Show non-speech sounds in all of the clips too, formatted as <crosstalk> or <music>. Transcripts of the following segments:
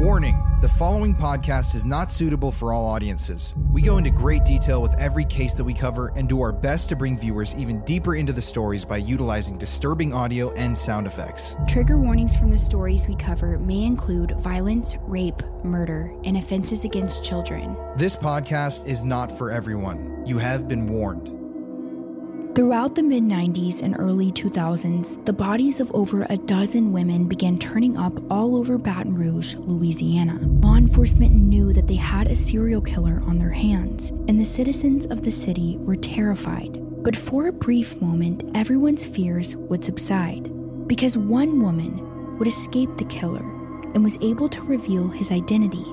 Warning the following podcast is not suitable for all audiences. We go into great detail with every case that we cover and do our best to bring viewers even deeper into the stories by utilizing disturbing audio and sound effects. Trigger warnings from the stories we cover may include violence, rape, murder, and offenses against children. This podcast is not for everyone. You have been warned. Throughout the mid 90s and early 2000s, the bodies of over a dozen women began turning up all over Baton Rouge, Louisiana. Law enforcement knew that they had a serial killer on their hands, and the citizens of the city were terrified. But for a brief moment, everyone's fears would subside because one woman would escape the killer and was able to reveal his identity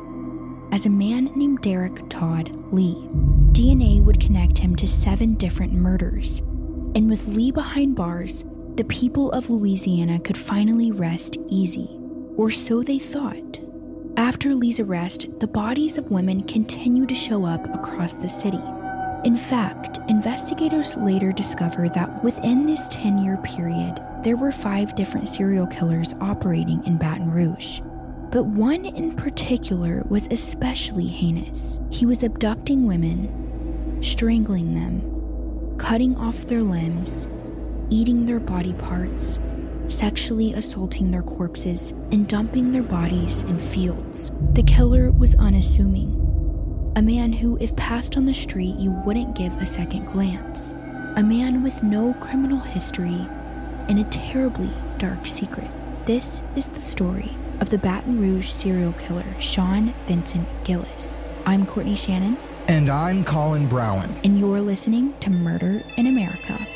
as a man named Derek Todd Lee. DNA would connect him to seven different murders. And with Lee behind bars, the people of Louisiana could finally rest easy. Or so they thought. After Lee's arrest, the bodies of women continued to show up across the city. In fact, investigators later discovered that within this 10 year period, there were five different serial killers operating in Baton Rouge. But one in particular was especially heinous. He was abducting women, strangling them, cutting off their limbs, eating their body parts, sexually assaulting their corpses, and dumping their bodies in fields. The killer was unassuming. A man who, if passed on the street, you wouldn't give a second glance. A man with no criminal history and a terribly dark secret. This is the story of the Baton Rouge serial killer, Sean Vincent Gillis. I'm Courtney Shannon. And I'm Colin Browen. And you're listening to Murder in America.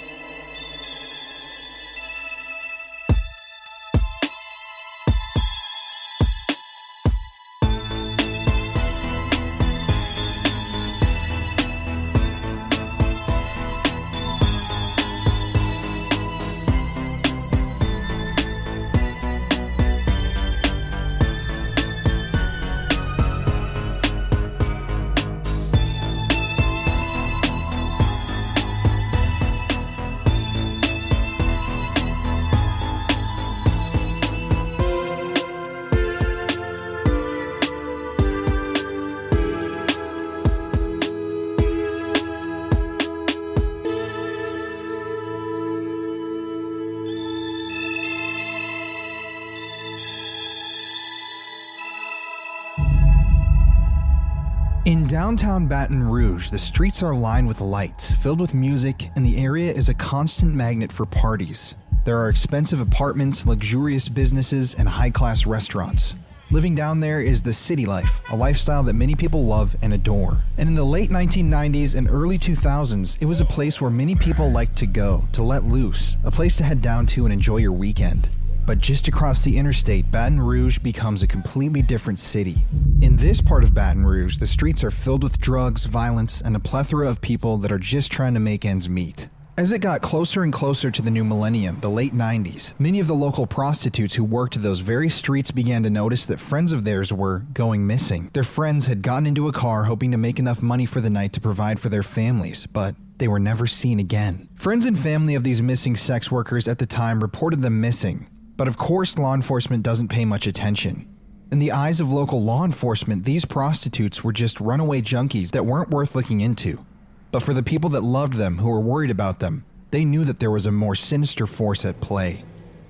Downtown Baton Rouge, the streets are lined with lights, filled with music, and the area is a constant magnet for parties. There are expensive apartments, luxurious businesses, and high class restaurants. Living down there is the city life, a lifestyle that many people love and adore. And in the late 1990s and early 2000s, it was a place where many people liked to go, to let loose, a place to head down to and enjoy your weekend. But just across the interstate, Baton Rouge becomes a completely different city. In this part of Baton Rouge, the streets are filled with drugs, violence, and a plethora of people that are just trying to make ends meet. As it got closer and closer to the new millennium, the late 90s, many of the local prostitutes who worked those very streets began to notice that friends of theirs were going missing. Their friends had gotten into a car hoping to make enough money for the night to provide for their families, but they were never seen again. Friends and family of these missing sex workers at the time reported them missing, but of course, law enforcement doesn't pay much attention. In the eyes of local law enforcement, these prostitutes were just runaway junkies that weren't worth looking into. But for the people that loved them, who were worried about them, they knew that there was a more sinister force at play.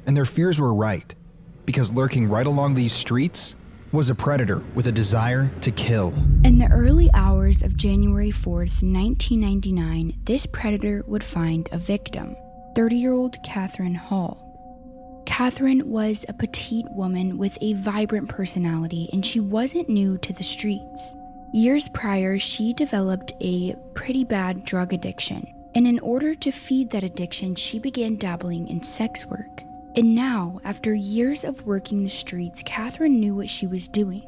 And their fears were right, because lurking right along these streets was a predator with a desire to kill. In the early hours of January 4th, 1999, this predator would find a victim 30 year old Catherine Hall. Catherine was a petite woman with a vibrant personality, and she wasn't new to the streets. Years prior, she developed a pretty bad drug addiction, and in order to feed that addiction, she began dabbling in sex work. And now, after years of working the streets, Catherine knew what she was doing.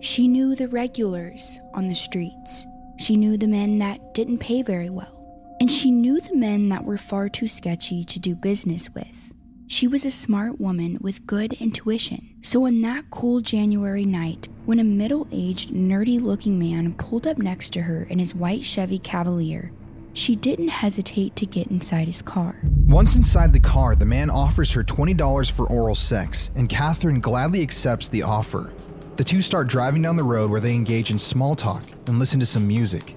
She knew the regulars on the streets. She knew the men that didn't pay very well. And she knew the men that were far too sketchy to do business with. She was a smart woman with good intuition. So, on that cool January night, when a middle aged, nerdy looking man pulled up next to her in his white Chevy Cavalier, she didn't hesitate to get inside his car. Once inside the car, the man offers her $20 for oral sex, and Catherine gladly accepts the offer. The two start driving down the road where they engage in small talk and listen to some music.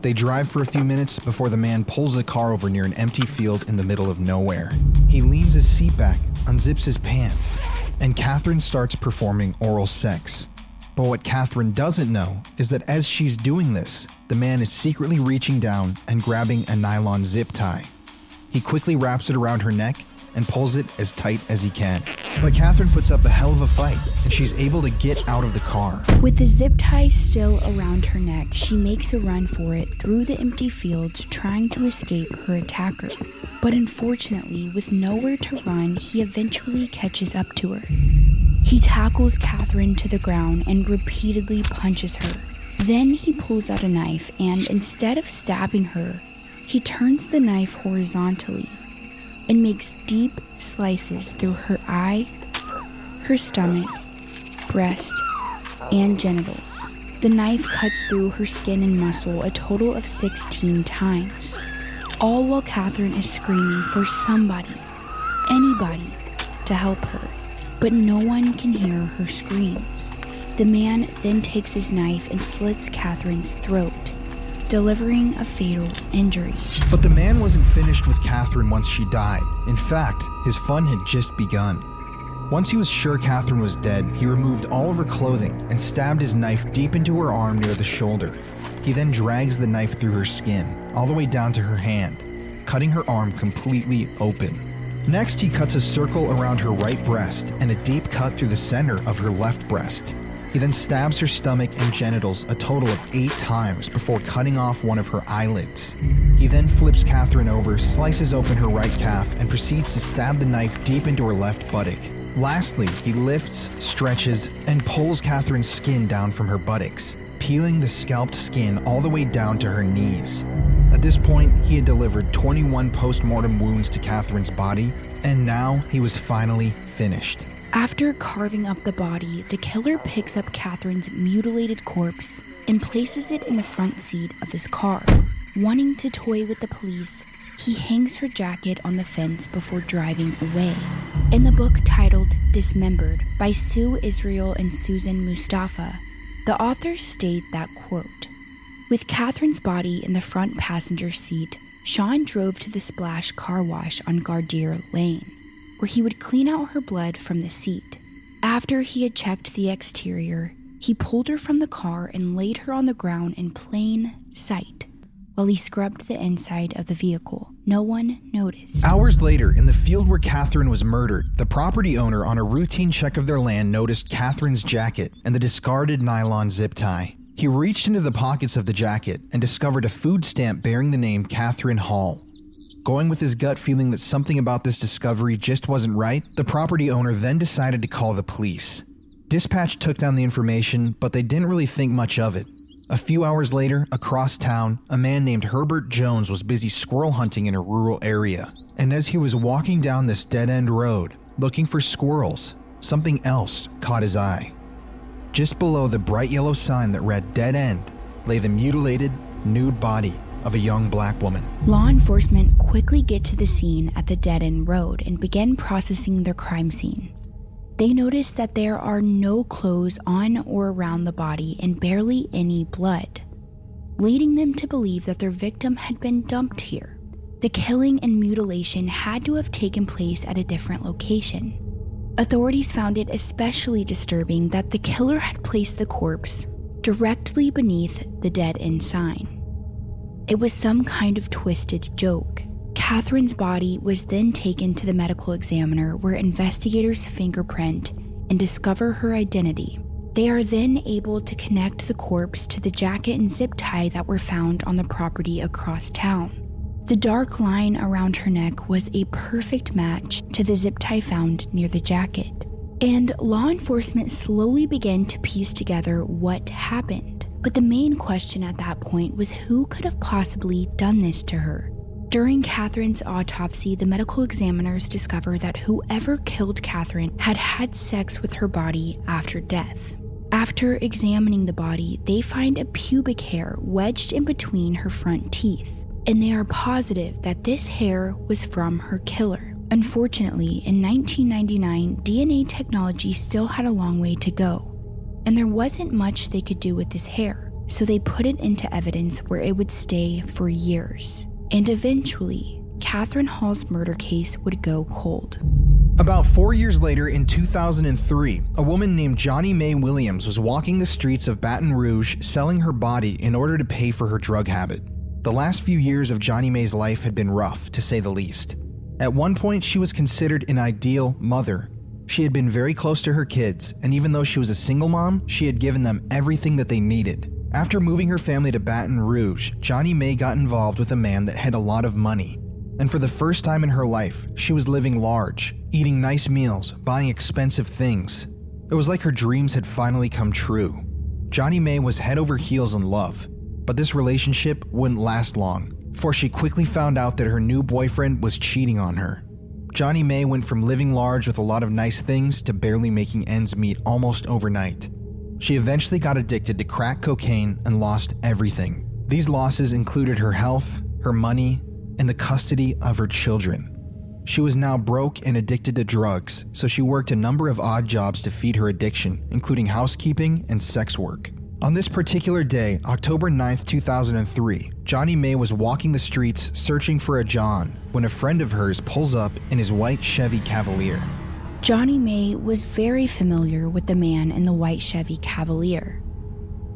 They drive for a few minutes before the man pulls the car over near an empty field in the middle of nowhere. He leans his seat back, unzips his pants, and Catherine starts performing oral sex. But what Catherine doesn't know is that as she's doing this, the man is secretly reaching down and grabbing a nylon zip tie. He quickly wraps it around her neck and pulls it as tight as he can. But Catherine puts up a hell of a fight, and she's able to get out of the car. With the zip tie still around her neck, she makes a run for it through the empty fields, trying to escape her attacker. But unfortunately, with nowhere to run, he eventually catches up to her. He tackles Catherine to the ground and repeatedly punches her. Then he pulls out a knife and instead of stabbing her, he turns the knife horizontally and makes deep slices through her eye, her stomach, breast, and genitals. The knife cuts through her skin and muscle a total of 16 times, all while Catherine is screaming for somebody, anybody, to help her. But no one can hear her screams. The man then takes his knife and slits Catherine's throat delivering a fatal injury. But the man wasn't finished with Catherine once she died. In fact, his fun had just begun. Once he was sure Catherine was dead, he removed all of her clothing and stabbed his knife deep into her arm near the shoulder. He then drags the knife through her skin, all the way down to her hand, cutting her arm completely open. Next, he cuts a circle around her right breast and a deep cut through the center of her left breast. He then stabs her stomach and genitals a total of eight times before cutting off one of her eyelids. He then flips Catherine over, slices open her right calf, and proceeds to stab the knife deep into her left buttock. Lastly, he lifts, stretches, and pulls Catherine's skin down from her buttocks, peeling the scalped skin all the way down to her knees. At this point, he had delivered 21 post mortem wounds to Catherine's body, and now he was finally finished. After carving up the body, the killer picks up Catherine's mutilated corpse and places it in the front seat of his car. Wanting to toy with the police, he hangs her jacket on the fence before driving away. In the book titled Dismembered by Sue Israel and Susan Mustafa, the authors state that quote, with Catherine's body in the front passenger seat, Sean drove to the splash car wash on Gardere Lane where he would clean out her blood from the seat. After he had checked the exterior, he pulled her from the car and laid her on the ground in plain sight while he scrubbed the inside of the vehicle. No one noticed. Hours later, in the field where Catherine was murdered, the property owner on a routine check of their land noticed Catherine's jacket and the discarded nylon zip tie. He reached into the pockets of the jacket and discovered a food stamp bearing the name Catherine Hall. Going with his gut feeling that something about this discovery just wasn't right, the property owner then decided to call the police. Dispatch took down the information, but they didn't really think much of it. A few hours later, across town, a man named Herbert Jones was busy squirrel hunting in a rural area. And as he was walking down this dead end road, looking for squirrels, something else caught his eye. Just below the bright yellow sign that read Dead End lay the mutilated, nude body of a young black woman. Law enforcement quickly get to the scene at the dead end road and begin processing their crime scene. They notice that there are no clothes on or around the body and barely any blood, leading them to believe that their victim had been dumped here. The killing and mutilation had to have taken place at a different location. Authorities found it especially disturbing that the killer had placed the corpse directly beneath the dead end sign. It was some kind of twisted joke. Catherine's body was then taken to the medical examiner where investigators fingerprint and discover her identity. They are then able to connect the corpse to the jacket and zip tie that were found on the property across town. The dark line around her neck was a perfect match to the zip tie found near the jacket. And law enforcement slowly began to piece together what happened. But the main question at that point was who could have possibly done this to her? During Catherine's autopsy, the medical examiners discovered that whoever killed Catherine had had sex with her body after death. After examining the body, they find a pubic hair wedged in between her front teeth, and they are positive that this hair was from her killer. Unfortunately, in 1999, DNA technology still had a long way to go, and there wasn't much they could do with this hair, so they put it into evidence where it would stay for years. And eventually, Catherine Hall's murder case would go cold. About four years later, in 2003, a woman named Johnny Mae Williams was walking the streets of Baton Rouge selling her body in order to pay for her drug habit. The last few years of Johnny Mae's life had been rough, to say the least. At one point, she was considered an ideal mother. She had been very close to her kids, and even though she was a single mom, she had given them everything that they needed. After moving her family to Baton Rouge, Johnny Mae got involved with a man that had a lot of money. And for the first time in her life, she was living large, eating nice meals, buying expensive things. It was like her dreams had finally come true. Johnny Mae was head over heels in love, but this relationship wouldn't last long, for she quickly found out that her new boyfriend was cheating on her. Johnny Mae went from living large with a lot of nice things to barely making ends meet almost overnight. She eventually got addicted to crack cocaine and lost everything. These losses included her health, her money, and the custody of her children. She was now broke and addicted to drugs, so she worked a number of odd jobs to feed her addiction, including housekeeping and sex work. On this particular day, October 9th, 2003, Johnny Mae was walking the streets searching for a John when a friend of hers pulls up in his white Chevy Cavalier. Johnny Mae was very familiar with the man in the white Chevy Cavalier.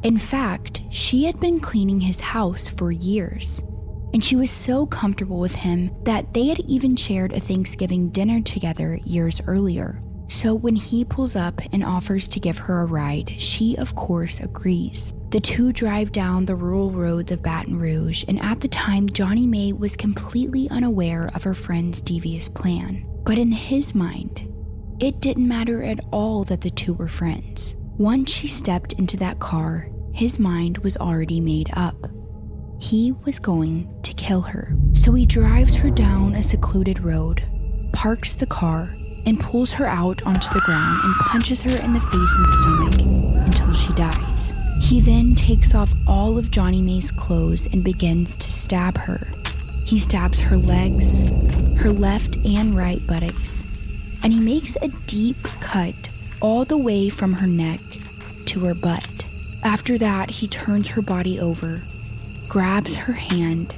In fact, she had been cleaning his house for years and she was so comfortable with him that they had even shared a Thanksgiving dinner together years earlier. So when he pulls up and offers to give her a ride, she of course agrees. The two drive down the rural roads of Baton Rouge, and at the time, Johnny Mae was completely unaware of her friend's devious plan. But in his mind, it didn't matter at all that the two were friends. Once she stepped into that car, his mind was already made up. He was going to kill her. So he drives her down a secluded road, parks the car, and pulls her out onto the ground and punches her in the face and stomach until she dies. He then takes off all of Johnny Mae's clothes and begins to stab her. He stabs her legs, her left and right buttocks, and he makes a deep cut all the way from her neck to her butt. After that, he turns her body over grabs her hand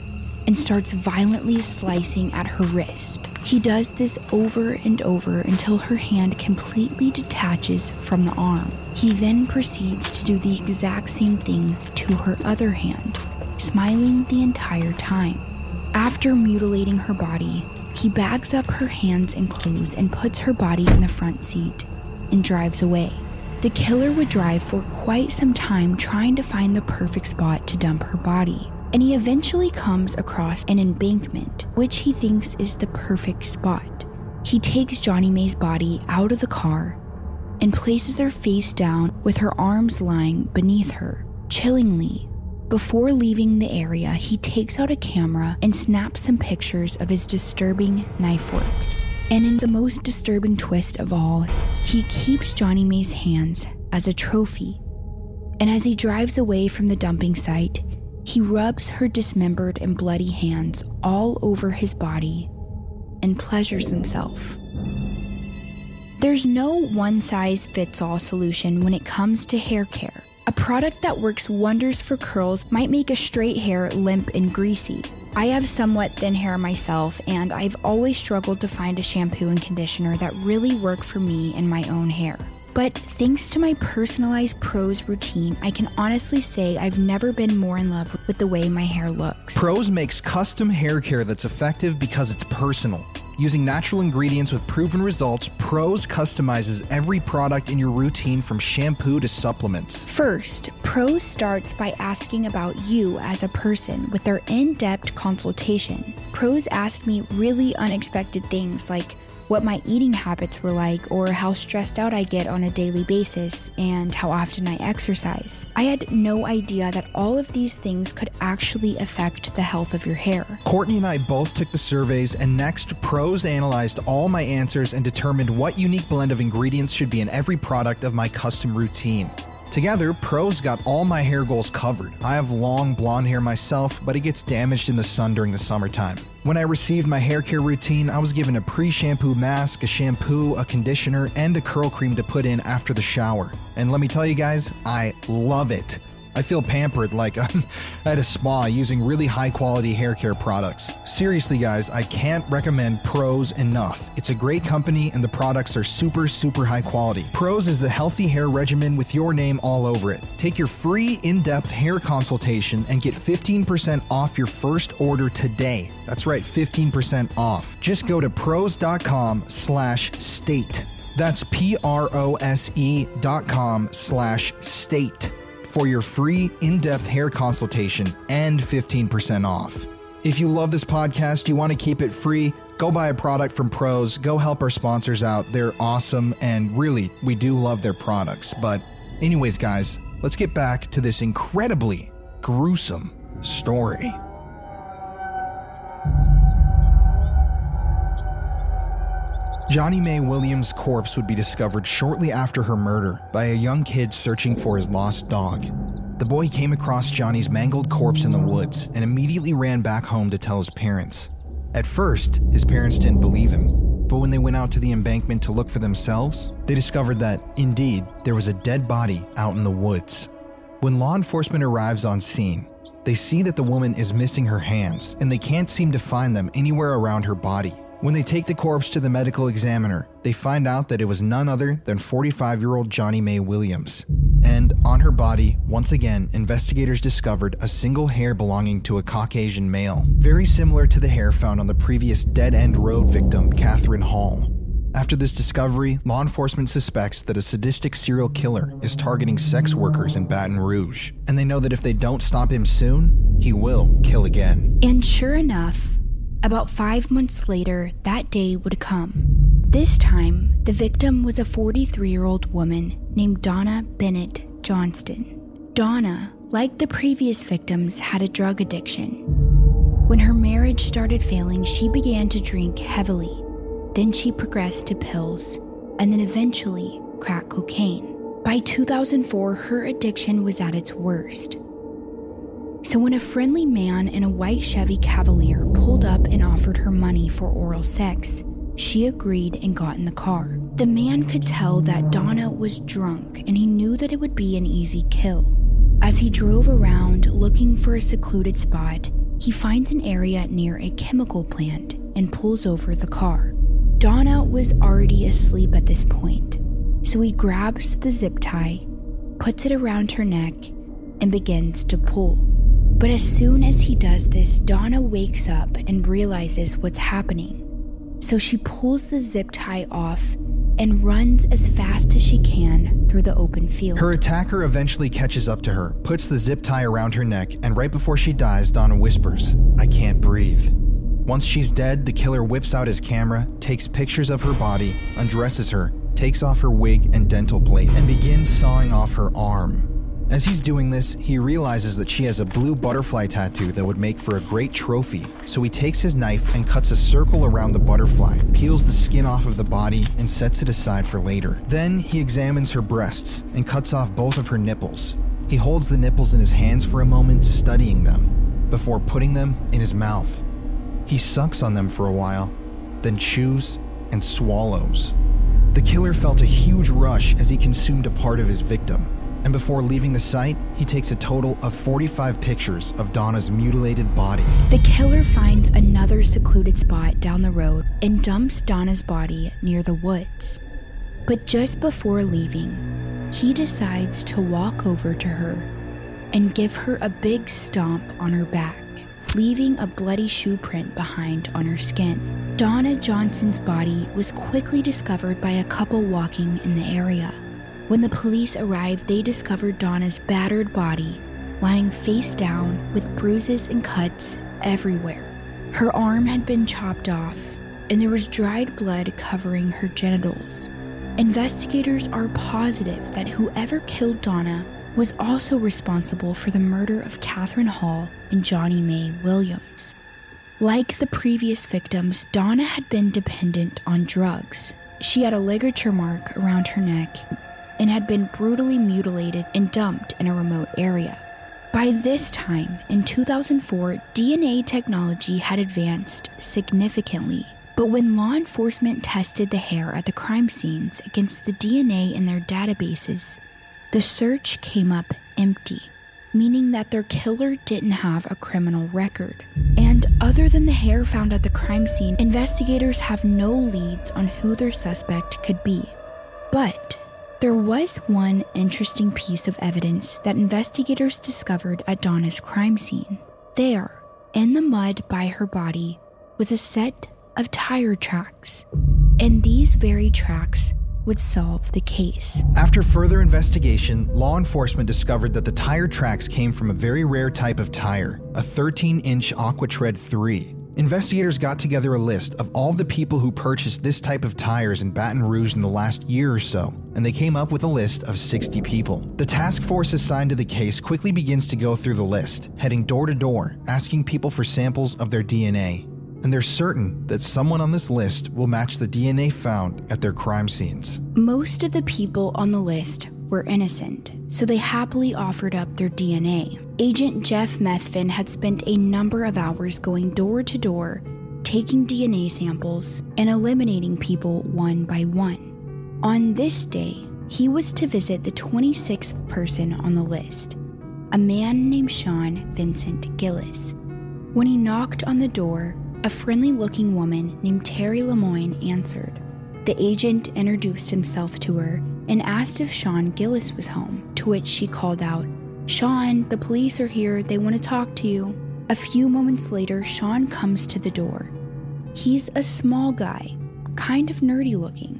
and starts violently slicing at her wrist. He does this over and over until her hand completely detaches from the arm. He then proceeds to do the exact same thing to her other hand, smiling the entire time. After mutilating her body, he bags up her hands and clothes and puts her body in the front seat and drives away. The killer would drive for quite some time trying to find the perfect spot to dump her body, and he eventually comes across an embankment, which he thinks is the perfect spot. He takes Johnny Mae's body out of the car and places her face down with her arms lying beneath her. Chillingly, before leaving the area, he takes out a camera and snaps some pictures of his disturbing knife work. And in the most disturbing twist of all, he keeps Johnny Mae's hands as a trophy. And as he drives away from the dumping site, he rubs her dismembered and bloody hands all over his body and pleasures himself. There's no one size fits all solution when it comes to hair care. A product that works wonders for curls might make a straight hair limp and greasy, I have somewhat thin hair myself, and I've always struggled to find a shampoo and conditioner that really work for me and my own hair. But thanks to my personalized Prose routine, I can honestly say I've never been more in love with the way my hair looks. Prose makes custom hair care that's effective because it's personal. Using natural ingredients with proven results, Prose customizes every product in your routine from shampoo to supplements. First, Prose starts by asking about you as a person with their in depth consultation. Prose asked me really unexpected things like, what my eating habits were like, or how stressed out I get on a daily basis, and how often I exercise. I had no idea that all of these things could actually affect the health of your hair. Courtney and I both took the surveys, and next, Prose analyzed all my answers and determined what unique blend of ingredients should be in every product of my custom routine. Together, Prose got all my hair goals covered. I have long blonde hair myself, but it gets damaged in the sun during the summertime. When I received my hair care routine, I was given a pre shampoo mask, a shampoo, a conditioner, and a curl cream to put in after the shower. And let me tell you guys, I love it. I feel pampered like <laughs> I'm at a spa using really high quality hair care products. Seriously, guys, I can't recommend Prose enough. It's a great company and the products are super, super high quality. Prose is the healthy hair regimen with your name all over it. Take your free in depth hair consultation and get 15% off your first order today. That's right, 15% off. Just go to prose.com slash state. That's P R O S E dot com slash state for your free in depth hair consultation and 15% off. If you love this podcast, you want to keep it free, go buy a product from Prose, go help our sponsors out. They're awesome, and really, we do love their products. But, anyways, guys, let's get back to this incredibly gruesome story. Johnny Mae Williams' corpse would be discovered shortly after her murder by a young kid searching for his lost dog. The boy came across Johnny's mangled corpse in the woods and immediately ran back home to tell his parents. At first, his parents didn't believe him, but when they went out to the embankment to look for themselves, they discovered that, indeed, there was a dead body out in the woods. When law enforcement arrives on scene, they see that the woman is missing her hands and they can't seem to find them anywhere around her body. When they take the corpse to the medical examiner, they find out that it was none other than 45 year old Johnny Mae Williams. And on her body, once again, investigators discovered a single hair belonging to a Caucasian male, very similar to the hair found on the previous dead end road victim, Catherine Hall. After this discovery, law enforcement suspects that a sadistic serial killer is targeting sex workers in Baton Rouge, and they know that if they don't stop him soon, he will kill again. And sure enough, about five months later, that day would come. This time, the victim was a 43 year old woman named Donna Bennett Johnston. Donna, like the previous victims, had a drug addiction. When her marriage started failing, she began to drink heavily. Then she progressed to pills, and then eventually crack cocaine. By 2004, her addiction was at its worst. So when a friendly man in a white Chevy Cavalier pulled up and offered her money for oral sex, she agreed and got in the car. The man could tell that Donna was drunk and he knew that it would be an easy kill. As he drove around looking for a secluded spot, he finds an area near a chemical plant and pulls over the car. Donna was already asleep at this point, so he grabs the zip tie, puts it around her neck, and begins to pull. But as soon as he does this, Donna wakes up and realizes what's happening. So she pulls the zip tie off and runs as fast as she can through the open field. Her attacker eventually catches up to her, puts the zip tie around her neck, and right before she dies, Donna whispers, I can't breathe. Once she's dead, the killer whips out his camera, takes pictures of her body, undresses her, takes off her wig and dental plate, and begins sawing off her arm. As he's doing this, he realizes that she has a blue butterfly tattoo that would make for a great trophy, so he takes his knife and cuts a circle around the butterfly, peels the skin off of the body, and sets it aside for later. Then he examines her breasts and cuts off both of her nipples. He holds the nipples in his hands for a moment, studying them, before putting them in his mouth. He sucks on them for a while, then chews and swallows. The killer felt a huge rush as he consumed a part of his victim and before leaving the site, he takes a total of 45 pictures of Donna's mutilated body. The killer finds another secluded spot down the road and dumps Donna's body near the woods. But just before leaving, he decides to walk over to her and give her a big stomp on her back, leaving a bloody shoe print behind on her skin. Donna Johnston's body was quickly discovered by a couple walking in the area. When the police arrived, they discovered Donna's battered body lying face down with bruises and cuts everywhere. Her arm had been chopped off, and there was dried blood covering her genitals. Investigators are positive that whoever killed Donna was also responsible for the murder of Catherine Hall and Johnny Mae Williams. Like the previous victims, Donna had been dependent on drugs. She had a ligature mark around her neck and had been brutally mutilated and dumped in a remote area. By this time, in 2004, DNA technology had advanced significantly. But when law enforcement tested the hair at the crime scenes against the DNA in their databases, the search came up empty, meaning that their killer didn't have a criminal record. And other than the hair found at the crime scene, investigators have no leads on who their suspect could be. But there was one interesting piece of evidence that investigators discovered at Donna's crime scene. There, in the mud by her body, was a set of tire tracks. And these very tracks would solve the case. After further investigation, law enforcement discovered that the tire tracks came from a very rare type of tire, a 13 inch Aquatred 3. Investigators got together a list of all the people who purchased this type of tires in Baton Rouge in the last year or so, and they came up with a list of 60 people. The task force assigned to the case quickly begins to go through the list, heading door to door, asking people for samples of their DNA. And they're certain that someone on this list will match the DNA found at their crime scenes. Most of the people on the list were innocent, so they happily offered up their DNA. Agent Jeff Methvin had spent a number of hours going door to door, taking DNA samples, and eliminating people one by one. On this day, he was to visit the 26th person on the list, a man named Sean Vincent Gillis. When he knocked on the door, a friendly looking woman named Terry Lemoine answered. The agent introduced himself to her and asked if Sean Gillis was home, to which she called out, Sean, the police are here. They want to talk to you. A few moments later, Sean comes to the door. He's a small guy, kind of nerdy looking,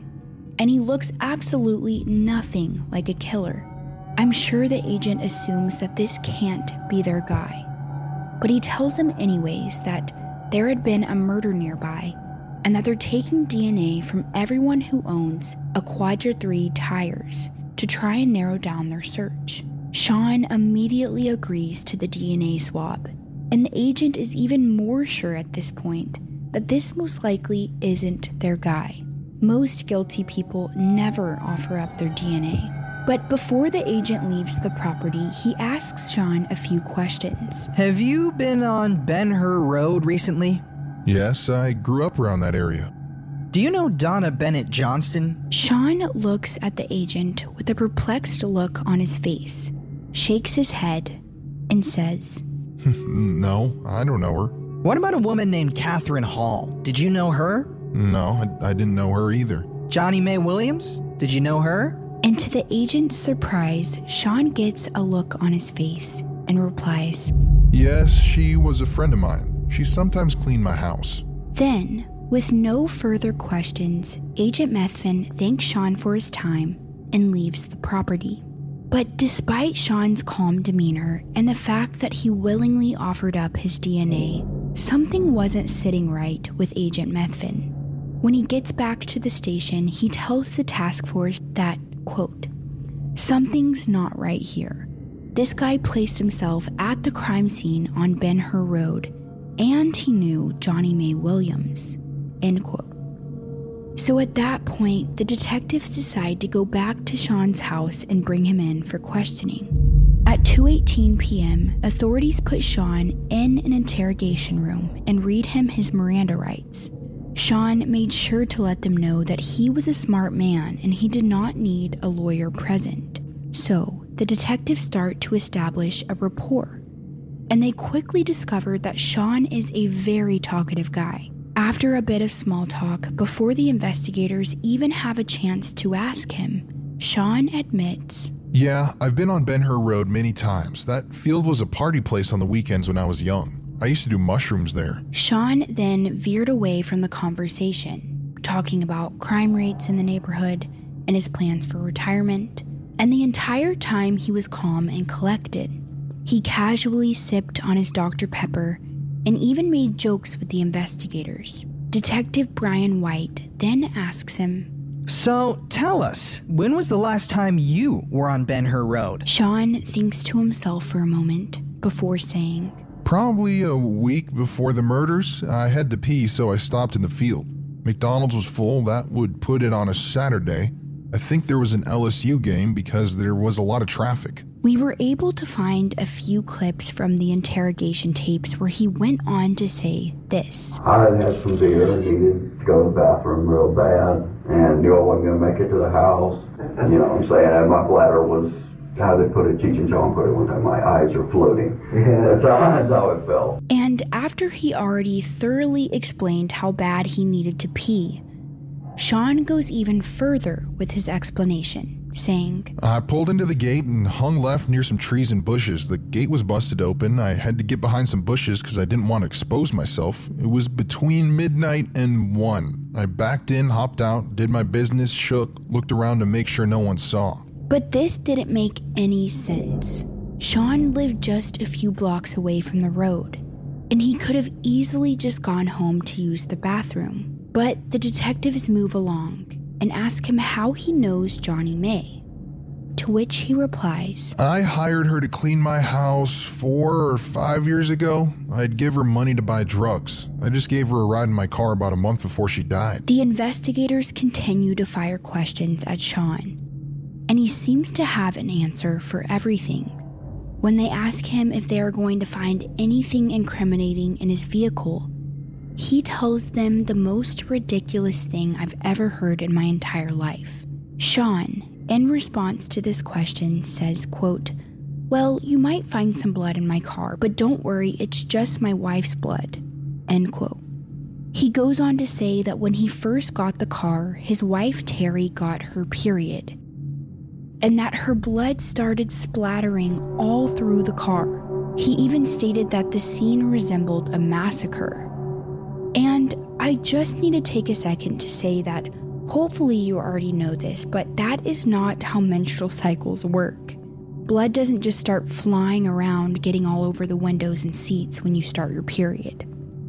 and he looks absolutely nothing like a killer. I'm sure the agent assumes that this can't be their guy. But he tells him, anyways, that there had been a murder nearby and that they're taking DNA from everyone who owns Aquatred 3 tires to try and narrow down their search. Sean immediately agrees to the DNA swab, and the agent is even more sure at this point that this most likely isn't their guy. Most guilty people never offer up their DNA. But before the agent leaves the property, he asks Sean a few questions. Have you been on Ben Hur Road recently? Yes, I grew up around that area. Do you know Donna Bennett Johnston? Sean looks at the agent with a perplexed look on his face, shakes his head, and says, <laughs> no, I don't know her. What about a woman named Catherine Hall? Did you know her? No, I, I didn't know her either. Johnny Mae Williams? Did you know her? And to the agent's surprise, Sean gets a look on his face and replies, Yes, she was a friend of mine. She sometimes cleaned my house. Then, with no further questions, Agent Methvin thanks Sean for his time and leaves the property. But despite Sean's calm demeanor and the fact that he willingly offered up his DNA, something wasn't sitting right with Agent Methvin. When he gets back to the station, he tells the task force that, quote, something's not right here. This guy placed himself at the crime scene on Ben Hur Road and he knew Johnny Mae Williams. End quote. So at that point, the detectives decide to go back to Sean's house and bring him in for questioning. At 2:18 p.m., authorities put Sean in an interrogation room and read him his Miranda rights. Sean made sure to let them know that he was a smart man and he did not need a lawyer present. So, the detectives start to establish a rapport and they quickly discovered that Sean is a very talkative guy. After a bit of small talk, before the investigators even have a chance to ask him, Sean admits Yeah, I've been on Ben Hur Road many times. That field was a party place on the weekends when I was young. I used to do mushrooms there. Sean then veered away from the conversation, talking about crime rates in the neighborhood and his plans for retirement. And the entire time he was calm and collected. He casually sipped on his Dr. Pepper and even made jokes with the investigators. Detective Brian White then asks him, So tell us, when was the last time you were on Ben Hur Road? Sean thinks to himself for a moment before saying, Probably a week before the murders, I had to pee, so I stopped in the field. McDonald's was full, that would put it on a Saturday. I think there was an LSU game because there was a lot of traffic. We were able to find a few clips from the interrogation tapes where he went on to say this. I had had some beer, needed to go to the bathroom real bad, and knew I wasn't going to make it to the house. You know what I'm saying? And my bladder was, how they put it, Cheech and Chong put it one time, my eyes are floating. That's, how, that's how it felt. And after he already thoroughly explained how bad he needed to pee, Sean goes even further with his explanation, saying, I pulled into the gate and hung left near some trees and bushes. The gate was busted open. I had to get behind some bushes because I didn't want to expose myself. It was between midnight and 1. I backed in, hopped out, did my business, shook, looked around to make sure no one saw. But this didn't make any sense. Sean lived just a few blocks away from the road, and he could have easily just gone home to use the bathroom. But the detectives move along and ask him how he knows Johnny Mae. To which he replies, I hired her to clean my house four or five years ago. I'd give her money to buy drugs. I just gave her a ride in my car about a month before she died. The investigators continue to fire questions at Sean, and he seems to have an answer for everything. When they ask him if they are going to find anything incriminating in his vehicle, he tells them the most ridiculous thing I've ever heard in my entire life. Sean, in response to this question, says, quote, Well, you might find some blood in my car, but don't worry, it's just my wife's blood. End quote. He goes on to say that when he first got the car, his wife Terry got her period, and that her blood started splattering all through the car. He even stated that the scene resembled a massacre. And I just need to take a second to say that hopefully you already know this, but that is not how menstrual cycles work. Blood doesn't just start flying around, getting all over the windows and seats when you start your period.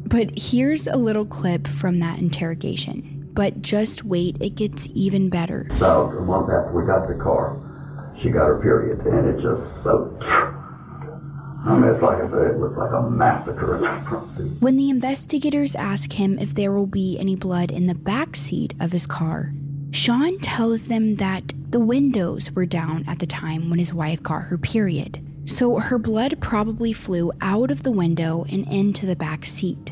But here's a little clip from that interrogation. But just wait, it gets even better. So a month after we got the car, she got her period, and it just so. I mean, it's like I said, it looked like a massacre in that front seat. When the investigators ask him if there will be any blood in the back seat of his car, Sean tells them that the windows were down at the time when his wife got her period, so her blood probably flew out of the window and into the back seat.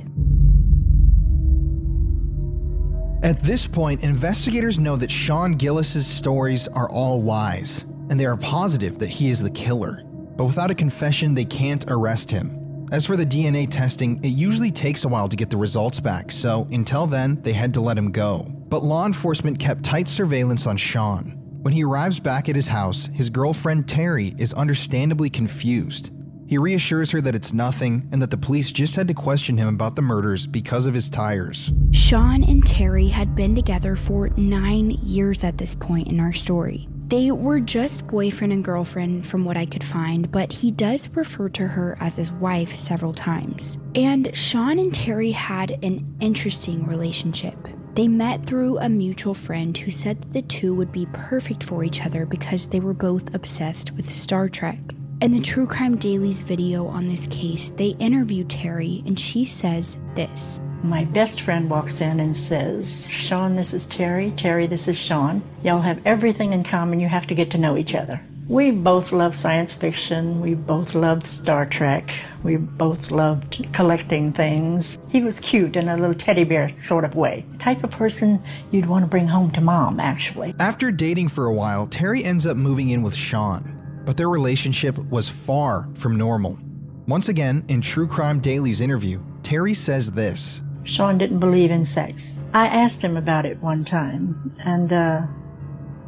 At this point, investigators know that Sean Gillis's stories are all lies, and they are positive that he is the killer. But without a confession, they can't arrest him. As for the DNA testing, it usually takes a while to get the results back, so until then, they had to let him go. But law enforcement kept tight surveillance on Sean. When he arrives back at his house, his girlfriend Terry is understandably confused. He reassures her that it's nothing and that the police just had to question him about the murders because of his tires. Sean and Terry had been together for nine years at this point in our story. They were just boyfriend and girlfriend from what I could find, but he does refer to her as his wife several times. And Sean and Terry had an interesting relationship. They met through a mutual friend who said that the two would be perfect for each other because they were both obsessed with Star Trek. In the True Crime Daily's video on this case, they interview Terry and she says this. My best friend walks in and says, Sean, this is Terry. Terry, this is Sean. Y'all have everything in common. You have to get to know each other. We both love science fiction. We both loved Star Trek. We both loved collecting things. He was cute in a little teddy bear sort of way. The type of person you'd want to bring home to mom, actually. After dating for a while, Terry ends up moving in with Sean, but their relationship was far from normal. Once again, in True Crime Daily's interview, Terry says this Sean didn't believe in sex. I asked him about it one time, and uh,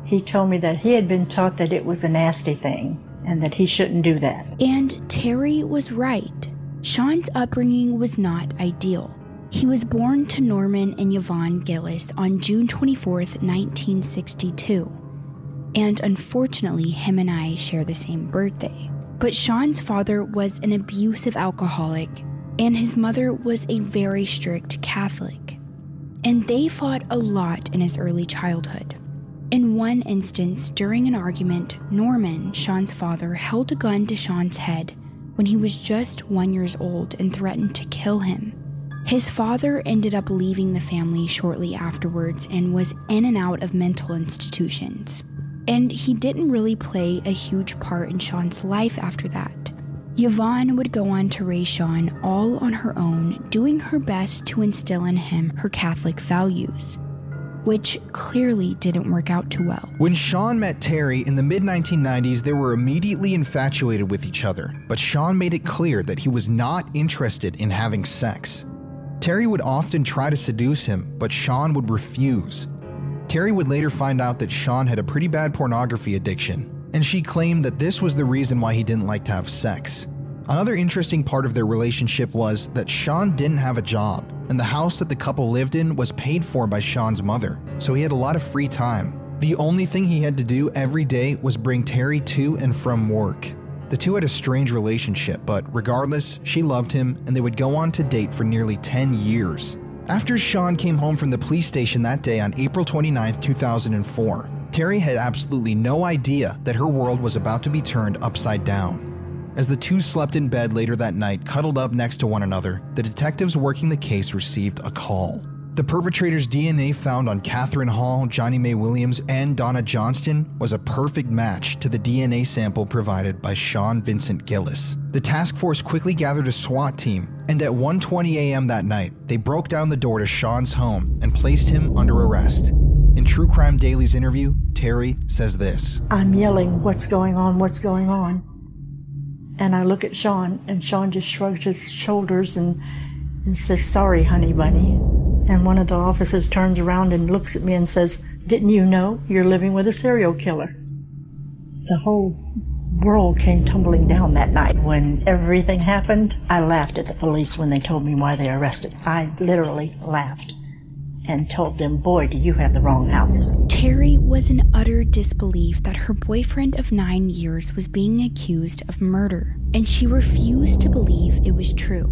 he told me that he had been taught that it was a nasty thing and that he shouldn't do that. And Terry was right. Sean's upbringing was not ideal. He was born to Norman and Yvonne Gillis on June 24, 1962. And unfortunately, him and I share the same birthday. But Sean's father was an abusive alcoholic, and his mother was a very strict Catholic. and they fought a lot in his early childhood. In one instance, during an argument, Norman, Sean's father, held a gun to Sean's head when he was just one years old and threatened to kill him. His father ended up leaving the family shortly afterwards and was in and out of mental institutions. And he didn't really play a huge part in Sean's life after that. Yvonne would go on to raise Sean all on her own, doing her best to instill in him her Catholic values which clearly didn't work out too well. When Sean met Terry in the mid 1990s, they were immediately infatuated with each other, but Sean made it clear that he was not interested in having sex. Terry would often try to seduce him, but Sean would refuse. Terry would later find out that Sean had a pretty bad pornography addiction, and she claimed that this was the reason why he didn't like to have sex. Another interesting part of their relationship was that Sean didn't have a job, and the house that the couple lived in was paid for by Sean's mother, so he had a lot of free time. The only thing he had to do every day was bring Terry to and from work. The two had a strange relationship, but regardless, she loved him and they would go on to date for nearly 10 years. After Sean came home from the police station that day on April 29, 2004, Terry had absolutely no idea that her world was about to be turned upside down. As the two slept in bed later that night, cuddled up next to one another, the detectives working the case received a call. The perpetrator's DNA found on Catherine Hall, Johnny Mae Williams, and Donna Johnston was a perfect match to the DNA sample provided by Sean Vincent Gillis. The task force quickly gathered a SWAT team, and at 1:20 a.m. that night, they broke down the door to Sean's home and placed him under arrest. In True Crime Daily's interview, Terry says this I'm yelling, What's going on? What's going on? And I look at Sean, and Sean just shrugs his shoulders and, and says, Sorry, honey bunny. And one of the officers turns around and looks at me and says, Didn't you know you're living with a serial killer? The whole world came tumbling down that night. When everything happened, I laughed at the police when they told me why they arrested. I literally laughed and told them, Boy, do you have the wrong house. Terry was in utter disbelief that her boyfriend of nine years was being accused of murder, and she refused to believe it was true.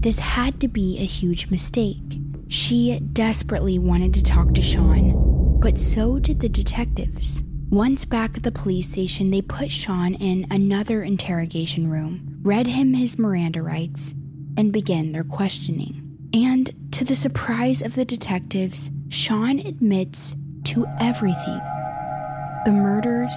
This had to be a huge mistake. She desperately wanted to talk to Sean, but so did the detectives. Once back at the police station, they put Sean in another interrogation room, read him his Miranda rights, and began their questioning. And to the surprise of the detectives, Sean admits to everything the murders,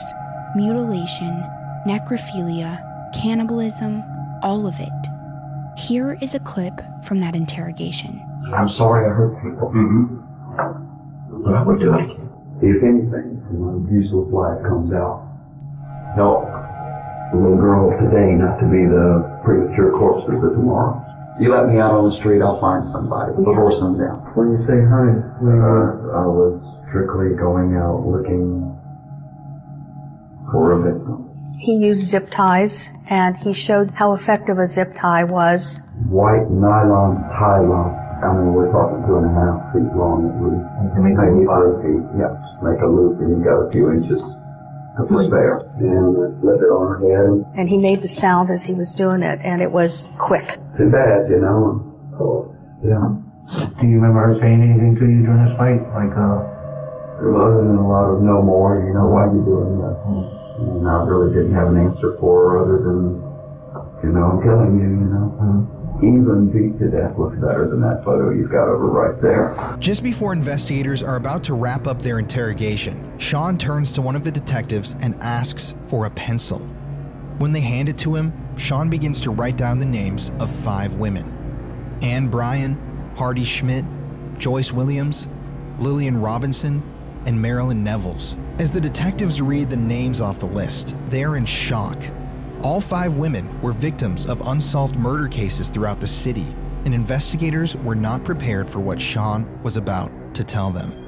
mutilation, necrophilia, cannibalism, all of it. Here is a clip from that interrogation. I'm sorry I hurt people. Mm-hmm. But I would do it again. If anything, from my useless life comes out, help the little girl of today not to be the premature corpses of tomorrow. You let me out on the street, I'll find somebody before sundown. When you say hi, uh, I was strictly going out looking for a victim. He used zip ties and he showed how effective a zip tie was. White nylon tie lock. I mean, we're talking two and a half feet long at least. Make a Maybe loop. five feet. Yep. Make a loop and you got a few inches to spare. And slip it on her head. And he made the sound as he was doing it and it was quick. Too bad, you know. So, yeah. Do you remember her saying anything to you during this fight? Like, uh, Other than a lot of no more, you know, why you doing that? And I really didn't have an answer for her other than, you know, I'm killing you, you know. Even beat to death looks better than that photo you've got over right there. Just before investigators are about to wrap up their interrogation, Sean turns to one of the detectives and asks for a pencil. When they hand it to him, Sean begins to write down the names of five women Anne Bryan, Hardee Schmidt, Joyce Williams, Lillian Robinson, and Marilyn Nevels. As the detectives read the names off the list, they are in shock. All five women were victims of unsolved murder cases throughout the city, and investigators were not prepared for what Sean was about to tell them.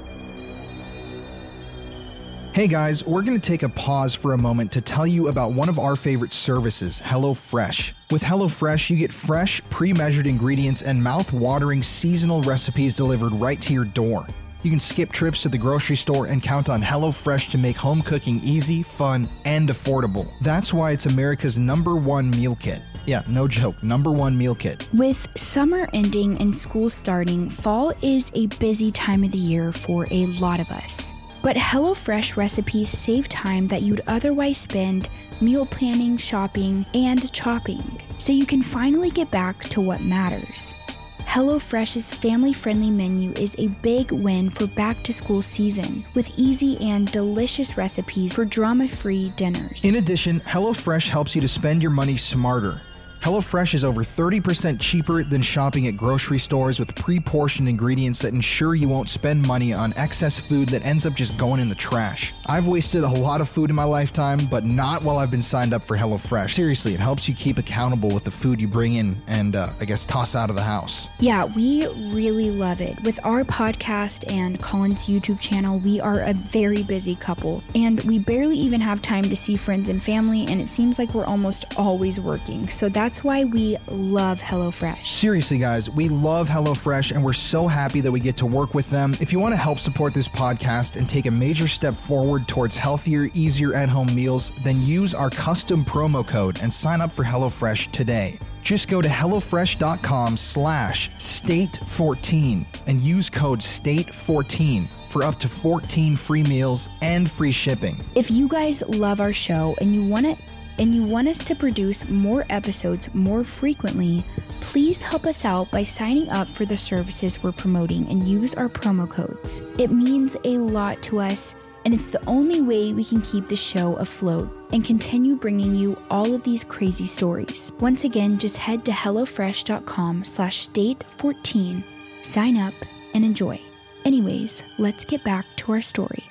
Hey guys, we're going to take a pause for a moment to tell you about one of our favorite services, HelloFresh. With HelloFresh, you get fresh, pre measured ingredients and mouth watering seasonal recipes delivered right to your door. You can skip trips to the grocery store and count on HelloFresh to make home cooking easy, fun, and affordable. That's why it's America's number one meal kit. Yeah, no joke. Number one meal kit. With summer ending and school starting, fall is a busy time of the year for a lot of us. But HelloFresh recipes save time that you'd otherwise spend meal planning, shopping, and chopping, so you can finally get back to what matters. HelloFresh's family friendly menu is a big win for back to school season, with easy and delicious recipes for drama free dinners. In addition, HelloFresh helps you to spend your money smarter. HelloFresh is over 30% cheaper than shopping at grocery stores with pre portioned ingredients that ensure you won't spend money on excess food that ends up just going in the trash. I've wasted a lot of food in my lifetime, but not while I've been signed up for HelloFresh. Seriously, it helps you keep accountable with the food you bring in and, uh, I guess, toss out of the house. Yeah, we really love it. With our podcast and Colin's YouTube channel, we are a very busy couple, and we barely even have time to see friends and family, and it seems like we're almost always working. So that's why we love HelloFresh. Seriously, guys, we love HelloFresh and we're so happy that we get to work with them. If you want to help support this podcast and take a major step forward towards healthier, easier at home meals, then use our custom promo code and sign up for HelloFresh today. Just go to HelloFresh.com slash state14 and use code STATE14 for up to 14 free meals and free shipping. If you guys love our show and you want it and you want us to produce more episodes more frequently, please help us out by signing up for the services we're promoting and use our promo codes. It means a lot to us, and it's the only way we can keep the show afloat and continue bringing you all of these crazy stories. Once again, just head to hellofresh.com slash state14, sign up, and enjoy. Anyways, let's get back to our story.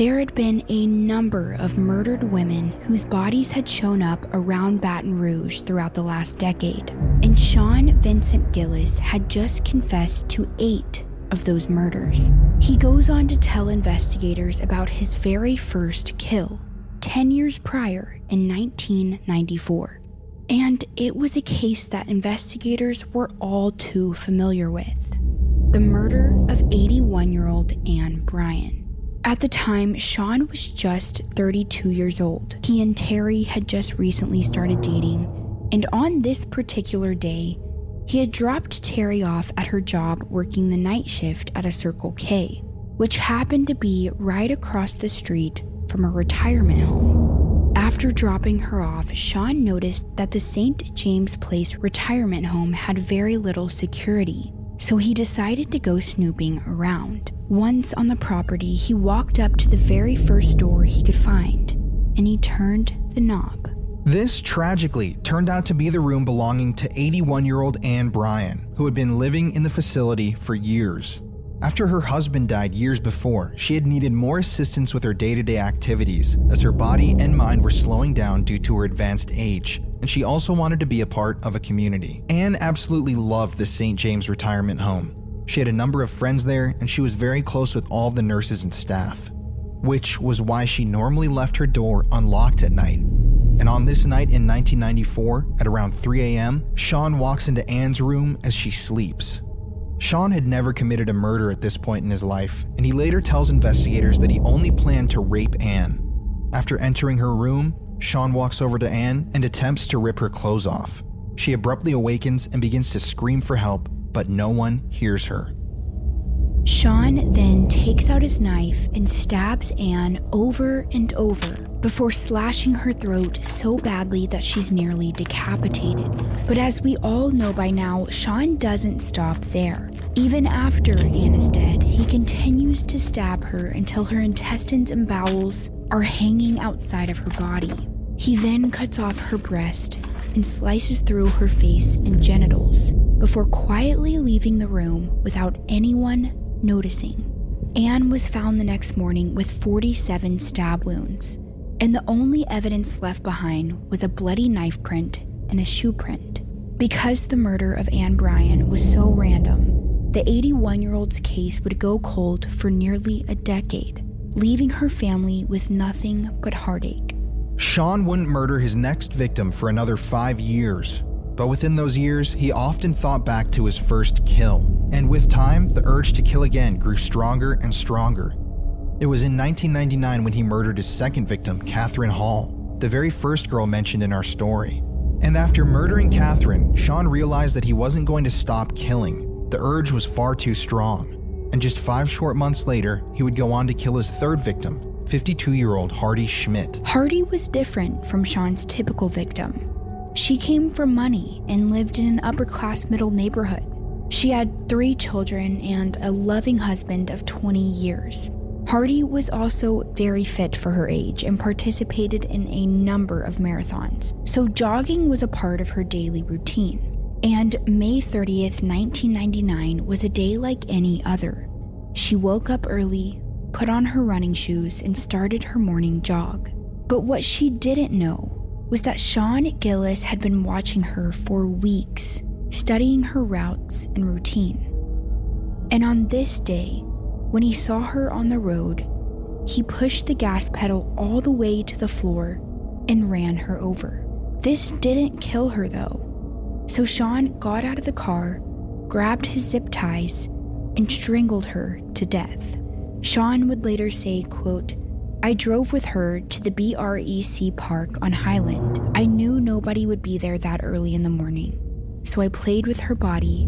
There had been a number of murdered women whose bodies had shown up around Baton Rouge throughout the last decade, and Sean Vincent Gillis had just confessed to eight of those murders. He goes on to tell investigators about his very first kill, 10 years prior in 1994. And it was a case that investigators were all too familiar with the murder of 81 year old Anne Bryan. At the time, Sean was just 32 years old. He and Terry had just recently started dating, and on this particular day, he had dropped Terry off at her job working the night shift at a Circle K, which happened to be right across the street from a retirement home. After dropping her off, Sean noticed that the St. James Place retirement home had very little security, so he decided to go snooping around. Once on the property, he walked up to the very first door he could find, and he turned the knob. This tragically turned out to be the room belonging to 81 year old Anne Bryan, who had been living in the facility for years. After her husband died years before, she had needed more assistance with her day to day activities, as her body and mind were slowing down due to her advanced age, and she also wanted to be a part of a community. Anne absolutely loved the St. James retirement home. She had a number of friends there, and she was very close with all the nurses and staff, which was why she normally left her door unlocked at night. And on this night in 1994, at around 3 a.m., Sean walks into Anne's room as she sleeps. Sean had never committed a murder at this point in his life, and he later tells investigators that he only planned to rape Anne. After entering her room, Sean walks over to Anne and attempts to rip her clothes off. She abruptly awakens and begins to scream for help, but no one hears her. Sean then takes out his knife and stabs Anne over and over before slashing her throat so badly that she's nearly decapitated. But as we all know by now, Sean doesn't stop there. Even after Anne is dead, he continues to stab her until her intestines and bowels are hanging outside of her body. He then cuts off her breast and slices through her face and genitals before quietly leaving the room without anyone noticing. Anne was found the next morning with 47 stab wounds, and the only evidence left behind was a bloody knife print and a shoe print. Because the murder of Anne Bryan was so random, the 81 year old's case would go cold for nearly a decade, leaving her family with nothing but heartache. Sean wouldn't murder his next victim for another five years, but within those years, he often thought back to his first kill. And with time, the urge to kill again grew stronger and stronger. It was in 1999 when he murdered his second victim, Catherine Hall, the very first girl mentioned in our story. And after murdering Catherine, Sean realized that he wasn't going to stop killing. The urge was far too strong. And just five short months later, he would go on to kill his third victim, 52 year old Hardee Schmidt. Hardee was different from Sean's typical victim. She came from money and lived in an upper class middle neighborhood. She had three children and a loving husband of 20 years. Hardee was also very fit for her age and participated in a number of marathons, so jogging was a part of her daily routine. And May 30th, 1999 was a day like any other. She woke up early, put on her running shoes, and started her morning jog. But what she didn't know was that Sean Gillis had been watching her for weeks, studying her routes and routine. And on this day, when he saw her on the road, he pushed the gas pedal all the way to the floor and ran her over. This didn't kill her though. So Sean got out of the car, grabbed his zip ties, and strangled her to death. Sean would later say, quote, I drove with her to the BREC park on Highland. I knew nobody would be there that early in the morning. So I played with her body.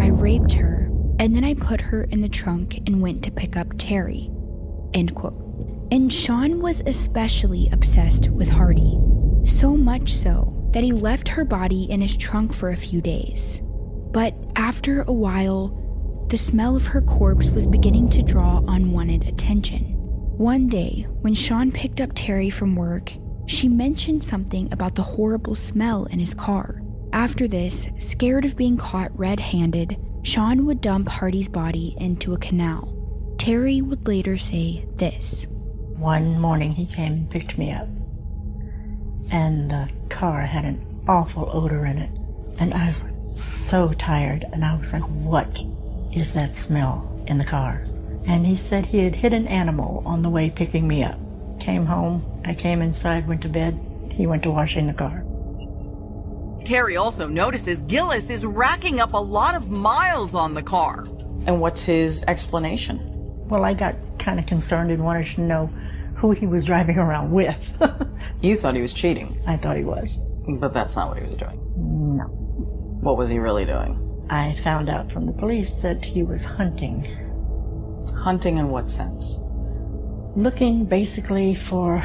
I raped her, and then I put her in the trunk and went to pick up Terry. End quote. And Sean was especially obsessed with Hardee. So much so that he left her body in his trunk for a few days. But after a while, the smell of her corpse was beginning to draw unwanted attention. One day, when Sean picked up Terry from work, she mentioned something about the horrible smell in his car. After this, scared of being caught red handed, Sean would dump Hardee's body into a canal. Terry would later say this One morning he came and picked me up, and the car had an awful odor in it. And I was so tired, and I was like, What is that smell in the car? And he said he had hit an animal on the way picking me up. Came home, I came inside, went to bed, he went to washing the car. Terry also notices Gillis is racking up a lot of miles on the car. And what's his explanation? Well, I got kind of concerned and wanted to know who he was driving around with. <laughs> you thought he was cheating. I thought he was. But that's not what he was doing. No. What was he really doing? I found out from the police that he was hunting. Hunting in what sense? Looking basically for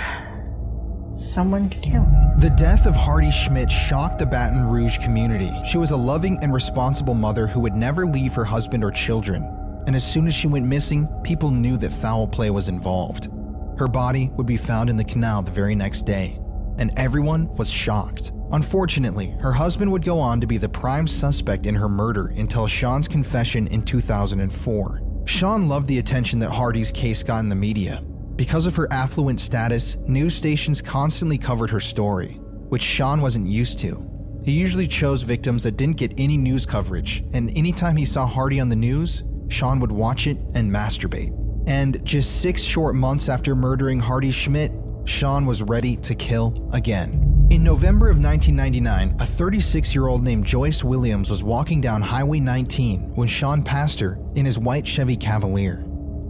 someone to kill. The death of Hardee Schmidt shocked the Baton Rouge community. She was a loving and responsible mother who would never leave her husband or children. And as soon as she went missing, people knew that foul play was involved. Her body would be found in the canal the very next day, and everyone was shocked. Unfortunately, her husband would go on to be the prime suspect in her murder until Sean's confession in 2004. Sean loved the attention that Hardee's case got in the media. Because of her affluent status, news stations constantly covered her story, which Sean wasn't used to. He usually chose victims that didn't get any news coverage, and anytime he saw Hardee on the news, Sean would watch it and masturbate. And just six short months after murdering Hardee Schmidt, Sean was ready to kill again. In November of 1999, a 36 year old named Joyce Williams was walking down Highway 19 when Sean passed her in his white Chevy Cavalier.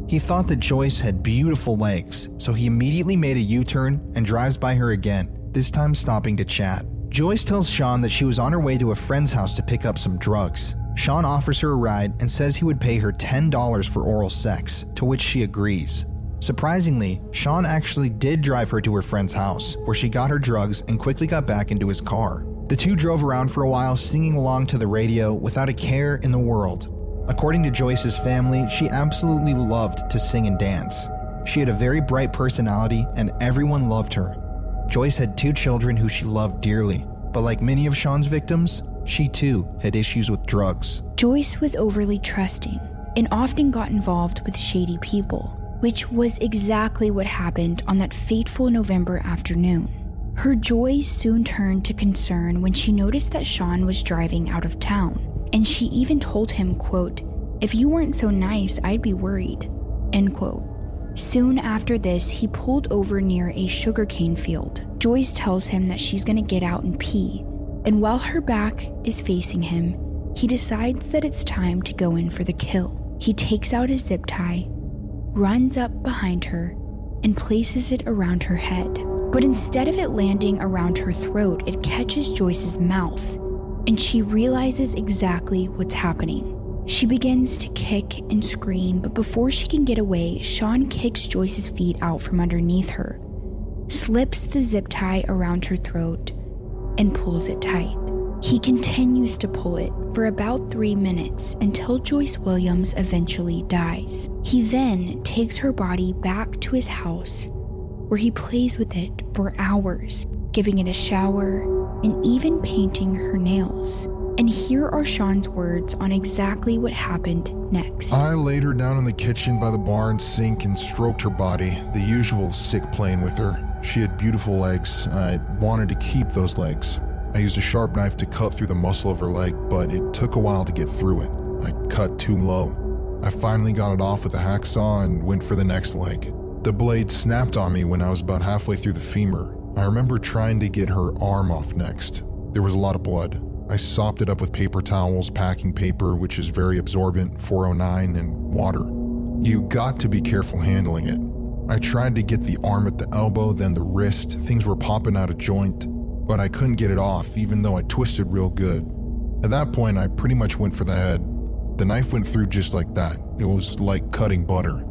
He thought that Joyce had beautiful legs, so he immediately made a U turn and drives by her again, this time stopping to chat. Joyce tells Sean that she was on her way to a friend's house to pick up some drugs. Sean offers her a ride and says he would pay her $10 for oral sex, to which she agrees. Surprisingly, Sean actually did drive her to her friend's house, where she got her drugs and quickly got back into his car. The two drove around for a while, singing along to the radio without a care in the world. According to Joyce's family, she absolutely loved to sing and dance. She had a very bright personality, and everyone loved her. Joyce had two children who she loved dearly, but like many of Sean's victims, she too had issues with drugs. Joyce was overly trusting and often got involved with shady people which was exactly what happened on that fateful November afternoon. Her joy soon turned to concern when she noticed that Sean was driving out of town, and she even told him, quote, "If you weren't so nice, I'd be worried." End quote. Soon after this, he pulled over near a sugarcane field. Joyce tells him that she's going to get out and pee, and while her back is facing him, he decides that it's time to go in for the kill. He takes out his zip tie, runs up behind her and places it around her head. But instead of it landing around her throat, it catches Joyce's mouth, and she realizes exactly what's happening. She begins to kick and scream, but before she can get away, Sean kicks Joyce's feet out from underneath her, slips the zip tie around her throat, and pulls it tight. He continues to pull it for about three minutes until Joyce Williams eventually dies. He then takes her body back to his house where he plays with it for hours, giving it a shower and even painting her nails. And here are Sean's words on exactly what happened next. I laid her down in the kitchen by the barn sink and stroked her body, the usual sick playing with her. She had beautiful legs. I wanted to keep those legs. I used a sharp knife to cut through the muscle of her leg, but it took a while to get through it. I cut too low. I finally got it off with a hacksaw and went for the next leg. The blade snapped on me when I was about halfway through the femur. I remember trying to get her arm off next. There was a lot of blood. I sopped it up with paper towels, packing paper, which is very absorbent, 409, and water. You got to be careful handling it. I tried to get the arm at the elbow, then the wrist. Things were popping out of joint, but I couldn't get it off, even though I twisted real good. At that point, I pretty much went for the head. The knife went through just like that. It was like cutting butter.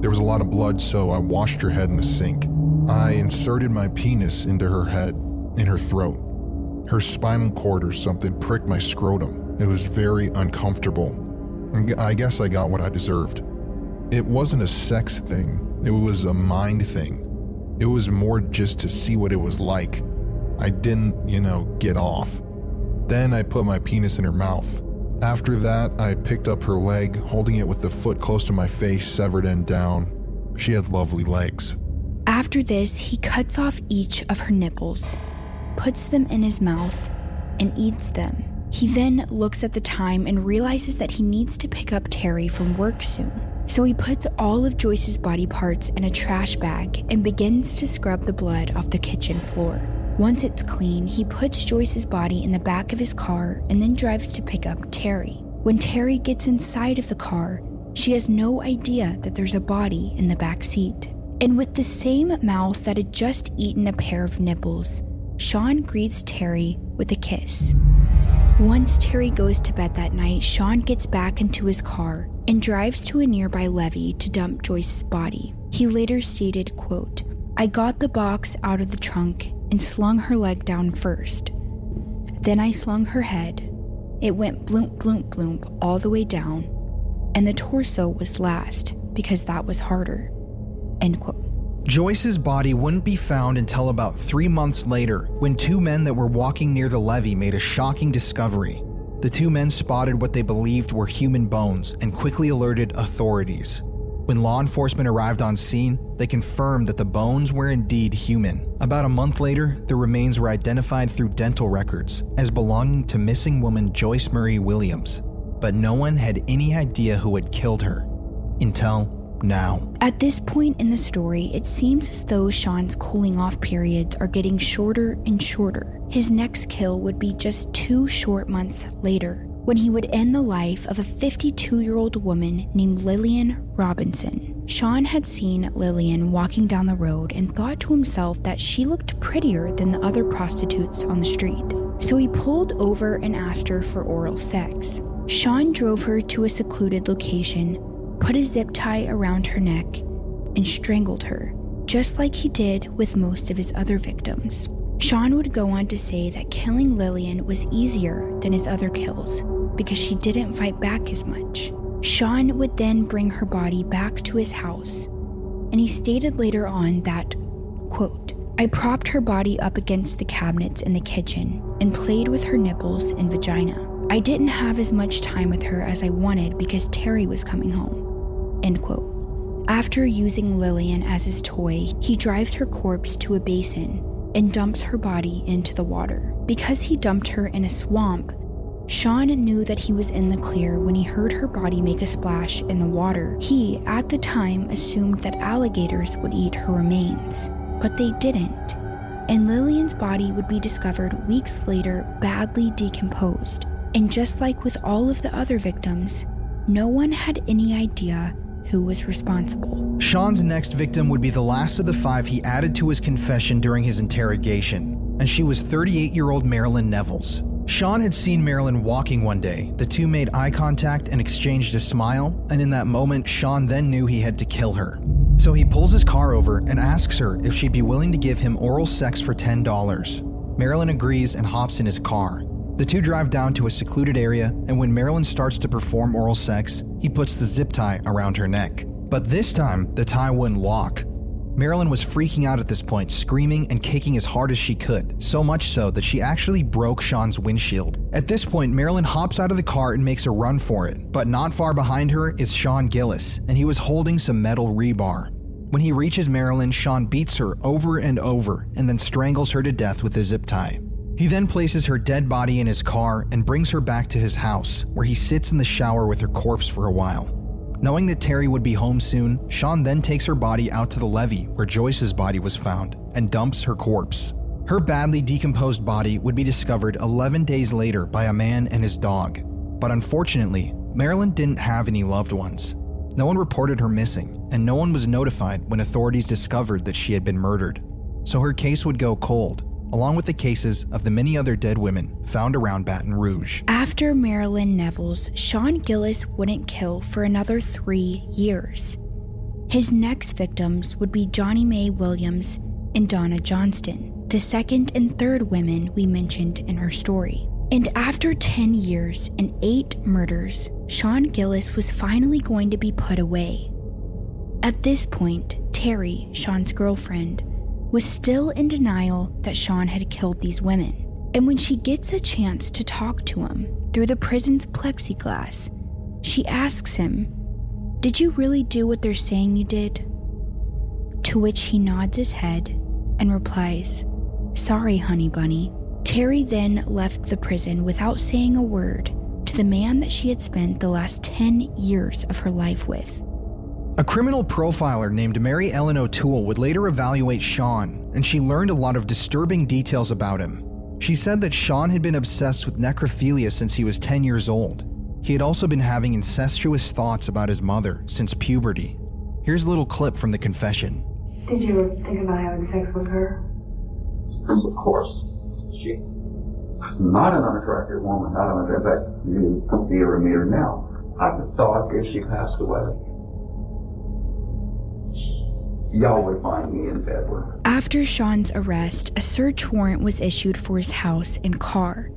There was a lot of blood, so I washed her head in the sink. I inserted my penis into her head, in her throat. Her spinal cord or something pricked my scrotum. It was very uncomfortable. I guess I got what I deserved. It wasn't a sex thing, it was a mind thing. It was more just to see what it was like. I didn't, you know, get off. Then I put my penis in her mouth. After that, I picked up her leg, holding it with the foot close to my face, severed end down. She had lovely legs. After this, he cuts off each of her nipples, puts them in his mouth, and eats them. He then looks at the time and realizes that he needs to pick up Terry from work soon. So he puts all of Joyce's body parts in a trash bag and begins to scrub the blood off the kitchen floor. Once it's clean, he puts Joyce's body in the back of his car and then drives to pick up Terry. When Terry gets inside of the car, she has no idea that there's a body in the back seat. And with the same mouth that had just eaten a pair of nipples, Sean greets Terry with a kiss. Once Terry goes to bed that night, Sean gets back into his car and drives to a nearby levee to dump Joyce's body. He later stated, quote, I got the box out of the trunk and slung her leg down first. Then I slung her head. It went bloomp, bloomp, bloomp all the way down, and the torso was last because that was harder. End quote. Joyce's body wouldn't be found until about three months later when two men that were walking near the levee made a shocking discovery. The two men spotted what they believed were human bones and quickly alerted authorities. When law enforcement arrived on scene, they confirmed that the bones were indeed human. About a month later, the remains were identified through dental records as belonging to missing woman Joyce Marie Williams, but no one had any idea who had killed her until now. At this point in the story, it seems as though Sean's cooling off periods are getting shorter and shorter. His next kill would be just two short months later, when he would end the life of a 52 year old woman named Lillian Robinson. Sean had seen Lillian walking down the road and thought to himself that she looked prettier than the other prostitutes on the street. So he pulled over and asked her for oral sex. Sean drove her to a secluded location, put a zip tie around her neck, and strangled her, just like he did with most of his other victims. Sean would go on to say that killing Lillian was easier than his other kills because she didn't fight back as much. Sean would then bring her body back to his house, and he stated later on that, quote, I propped her body up against the cabinets in the kitchen and played with her nipples and vagina. I didn't have as much time with her as I wanted because Terry was coming home. End quote. After using Lillian as his toy, he drives her corpse to a basin and dumps her body into the water. Because he dumped her in a swamp, Sean knew that he was in the clear when he heard her body make a splash in the water. He, at the time, assumed that alligators would eat her remains, but they didn't. And Lillian's body would be discovered weeks later, badly decomposed. And just like with all of the other victims, no one had any idea who was responsible. Sean's next victim would be the last of the five he added to his confession during his interrogation, and she was 38 year old Marilyn Nevels. Sean had seen Marilyn walking one day. The two made eye contact and exchanged a smile, and in that moment, Sean then knew he had to kill her. So he pulls his car over and asks her if she'd be willing to give him oral sex for $10. Marilyn agrees and hops in his car. The two drive down to a secluded area, and when Marilyn starts to perform oral sex, he puts the zip tie around her neck. But this time, the tie wouldn't lock. Marilyn was freaking out at this point, screaming and kicking as hard as she could, so much so that she actually broke Sean's windshield. At this point, Marilyn hops out of the car and makes a run for it, but not far behind her is Sean Gillis, and he was holding some metal rebar. When he reaches Marilyn, Sean beats her over and over and then strangles her to death with a zip tie. He then places her dead body in his car and brings her back to his house, where he sits in the shower with her corpse for a while. Knowing that Terry would be home soon, Sean then takes her body out to the levee where Joyce's body was found and dumps her corpse. Her badly decomposed body would be discovered 11 days later by a man and his dog. But unfortunately, Marilyn didn't have any loved ones. No one reported her missing, and no one was notified when authorities discovered that she had been murdered. So her case would go cold, along with the cases of the many other dead women found around Baton Rouge. After Marilyn Nevels, Sean Gillis wouldn't kill for another three years. His next victims would be Johnny Mae Williams and Donna Johnston, the second and third women we mentioned in her story. And after 10 years and eight murders, Sean Gillis was finally going to be put away. At this point, Terry, Sean's girlfriend, was still in denial that Sean had killed these women. And when she gets a chance to talk to him through the prison's plexiglass, she asks him, Did you really do what they're saying you did? To which he nods his head and replies, Sorry, honey bunny. Terry then left the prison without saying a word to the man that she had spent the last 10 years of her life with. A criminal profiler named Mary Ellen O'Toole would later evaluate Sean, and she learned a lot of disturbing details about him. She said that Sean had been obsessed with necrophilia since he was 10 years old. He had also been having incestuous thoughts about his mother since puberty. Here's a little clip from the confession. Did you think about having sex with her? Yes, of course. She was not an unattractive woman. I don't know. In fact, you see her and meet her now. I thought if she passed away, y'all would find me in. After Sean's arrest, a search warrant was issued for his house and car,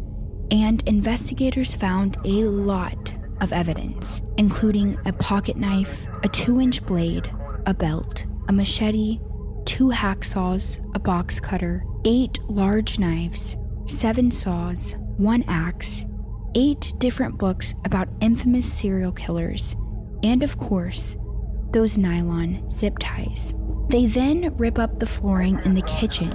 and investigators found a lot of evidence, including a pocket knife, a two inch blade, a belt, a machete, two hacksaws, a box cutter, eight large knives, seven saws, one axe, eight different books about infamous serial killers, and of course, those nylon zip ties. They then rip up the flooring in the kitchen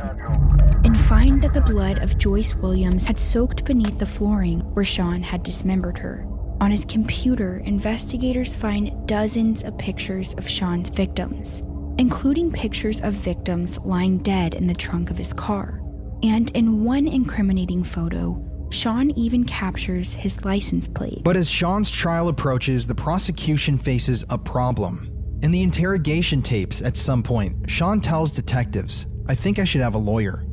and find that the blood of Joyce Williams had soaked beneath the flooring where Sean had dismembered her. On his computer, investigators find dozens of pictures of Sean's victims, including pictures of victims lying dead in the trunk of his car. And in one incriminating photo, Sean even captures his license plate. But as Sean's trial approaches, the prosecution faces a problem. In the interrogation tapes, at some point, Sean tells detectives, I think I should have a lawyer.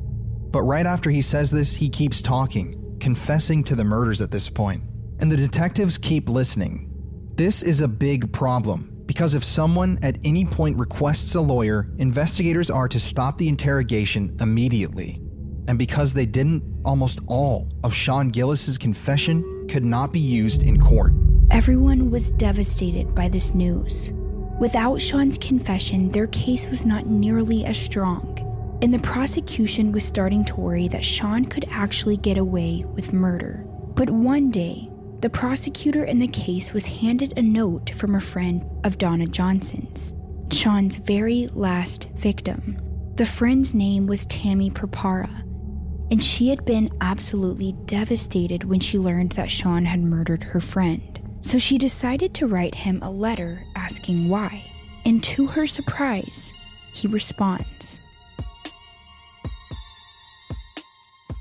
But right after he says this, he keeps talking, confessing to the murders at this point. And the detectives keep listening. This is a big problem because if someone at any point requests a lawyer, investigators are to stop the interrogation immediately. And because they didn't, almost all of Sean Gillis's confession could not be used in court. Everyone was devastated by this news. Without Sean's confession, their case was not nearly as strong, and the prosecution was starting to worry that Sean could actually get away with murder. But one day, the prosecutor in the case was handed a note from a friend of Donna Johnston's, Sean's very last victim. The friend's name was Tammy Purpera, and she had been absolutely devastated when she learned that Sean had murdered her friend. So she decided to write him a letter asking why. And to her surprise, he responds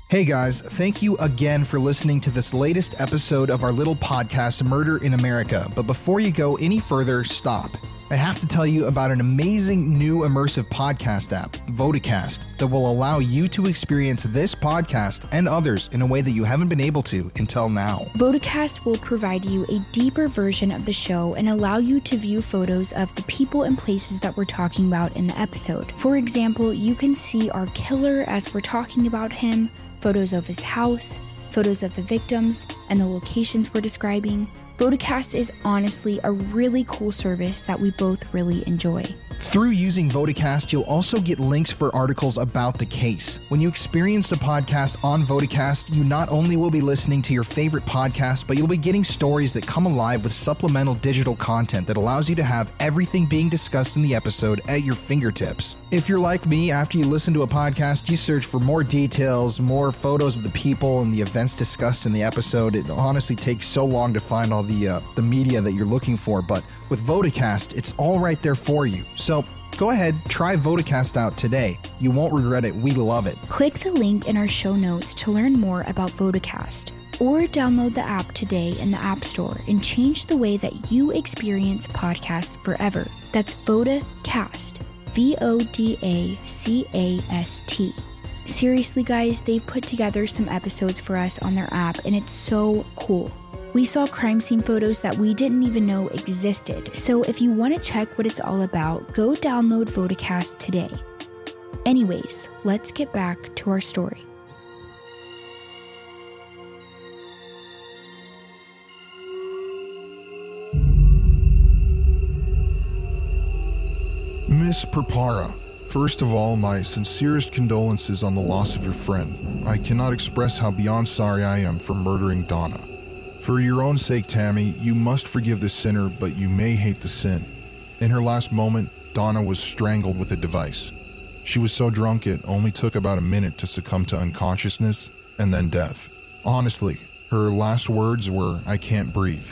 Hey guys, thank you again for listening to this latest episode of our little podcast, Murder in America. But before you go any further, stop. I have to tell you about an amazing new immersive podcast app, Vodacast, that will allow you to experience this podcast and others in a way that you haven't been able to until now. Vodacast will provide you a deeper version of the show and allow you to view photos of the people and places that we're talking about in the episode. For example, you can see our killer as we're talking about him, photos of his house, photos of the victims, and the locations we're describing. Vodacast is honestly a really cool service that we both really enjoy. Through using Vodacast, you'll also get links for articles about the case. When you experience the podcast on Vodacast, you not only will be listening to your favorite podcast, but you'll be getting stories that come alive with supplemental digital content that allows you to have everything being discussed in the episode at your fingertips. If you're like me, after you listen to a podcast, you search for more details, more photos of the people and the events discussed in the episode. It honestly takes so long to find all the uh, the media that you're looking for, but with Vodacast, it's all right there for you. So go ahead, try Vodacast out today. You won't regret it. We love it. Click the link in our show notes to learn more about Vodacast. Or download the app today in the App Store and change the way that you experience podcasts forever. That's Vodacast. V O D A C A S T. Seriously, guys, they've put together some episodes for us on their app, and it's so cool. We saw crime scene photos that we didn't even know existed. So if you want to check what it's all about, go download Vodacast today. Anyways, let's get back to our story. Miss Purpera, first of all, my sincerest condolences on the loss of your friend. I cannot express how beyond sorry I am for murdering Donna. For your own sake, Tammy, you must forgive the sinner, but you may hate the sin. In her last moment, Donna was strangled with a device. She was so drunk it only took about a minute to succumb to unconsciousness and then death. Honestly, her last words were, I can't breathe.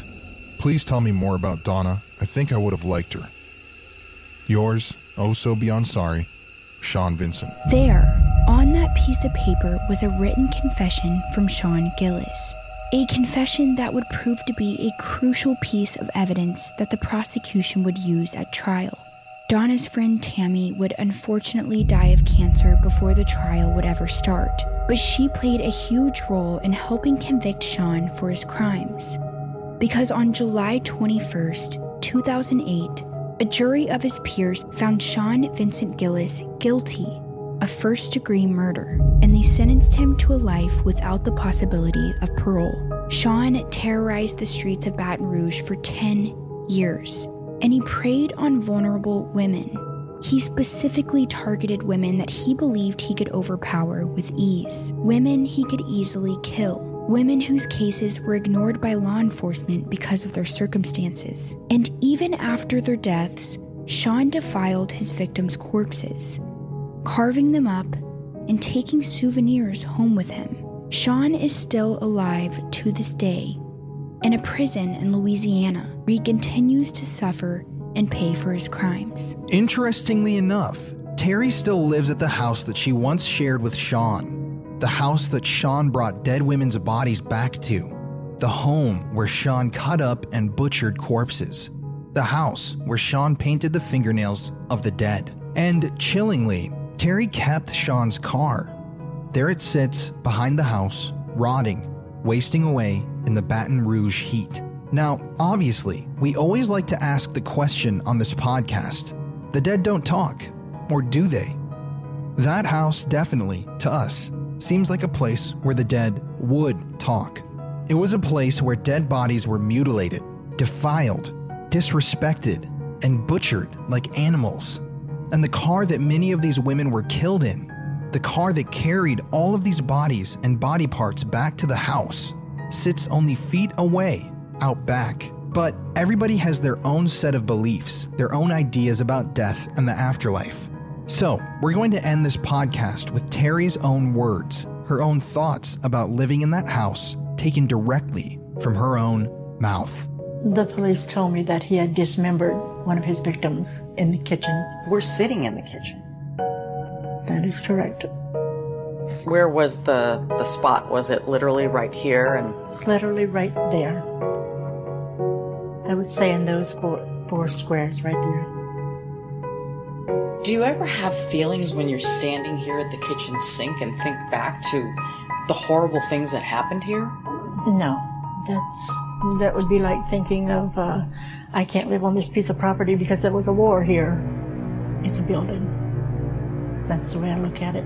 Please tell me more about Donna. I think I would have liked her. Yours, oh so beyond sorry, Sean Vincent. There, on that piece of paper, was a written confession from Sean Gillis. A confession that would prove to be a crucial piece of evidence that the prosecution would use at trial. Donna's friend Tammy would unfortunately die of cancer before the trial would ever start, but she played a huge role in helping convict Sean for his crimes. Because on July 21st, 2008, a jury of his peers found Sean Vincent Gillis guilty of first degree murder, and they sentenced him to a life without the possibility of parole. Sean terrorized the streets of Baton Rouge for 10 years, and he preyed on vulnerable women. He specifically targeted women that he believed he could overpower with ease, women he could easily kill, women whose cases were ignored by law enforcement because of their circumstances. And even after their deaths, Sean defiled his victims' corpses, carving them up and taking souvenirs home with him. Sean is still alive to this day in a prison in Louisiana where he continues to suffer and pay for his crimes. Interestingly enough, Terry still lives at the house that she once shared with Sean. The house that Sean brought dead women's bodies back to. The home where Sean cut up and butchered corpses. The house where Sean painted the fingernails of the dead. And chillingly, Terry kept Sean's car. There it sits behind the house, rotting, wasting away in the Baton Rouge heat. Now, obviously, we always like to ask the question on this podcast the dead don't talk, or do they? That house definitely, to us, seems like a place where the dead would talk. It was a place where dead bodies were mutilated, defiled, disrespected, and butchered like animals. And the car that many of these women were killed in, the car that carried all of these bodies and body parts back to the house, sits only feet away out back. But everybody has their own set of beliefs, their own ideas about death and the afterlife. So, we're going to end this podcast with Terry's own words, her own thoughts about living in that house, taken directly from her own mouth. The police told me that he had dismembered one of his victims in the kitchen. We're sitting in the kitchen. That is correct. Where was the the spot? Was it literally right here and Literally right there. I would say in those four four squares right there. Do you ever have feelings when you're standing here at the kitchen sink and think back to the horrible things that happened here? No, that's that would be like thinking of uh, I can't live on this piece of property because there was a war here. It's a building. That's the way I look at it.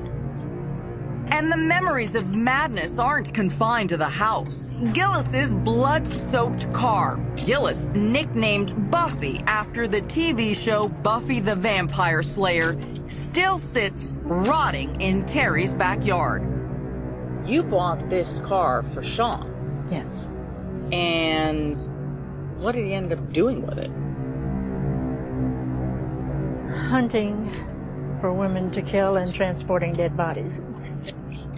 And the memories of madness aren't confined to the house. Gillis's blood-soaked car, Gillis nicknamed Buffy after the TV show Buffy the Vampire Slayer, still sits rotting in Terry's backyard. You bought this car for Sean. Yes. And what did he end up doing with it? Hunting for women to kill and transporting dead bodies.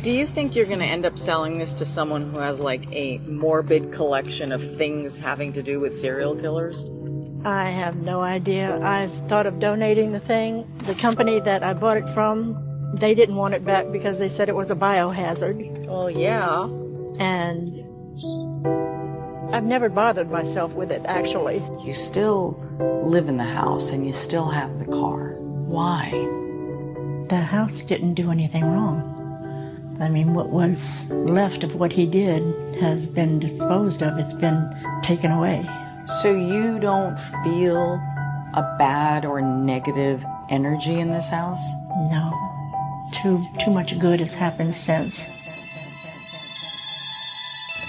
Do you think you're going to end up selling this to someone who has like a morbid collection of things having to do with serial killers? I have no idea. I've thought of donating the thing. The company that I bought it from, they didn't want it back because they said it was a biohazard. Well, yeah. And I've never bothered myself with it, actually. You still live in the house and you still have the car. Why? The house didn't do anything wrong. I mean, what was left of what he did has been disposed of. It's been taken away. So you don't feel a bad or negative energy in this house? No. Too too much good has happened since.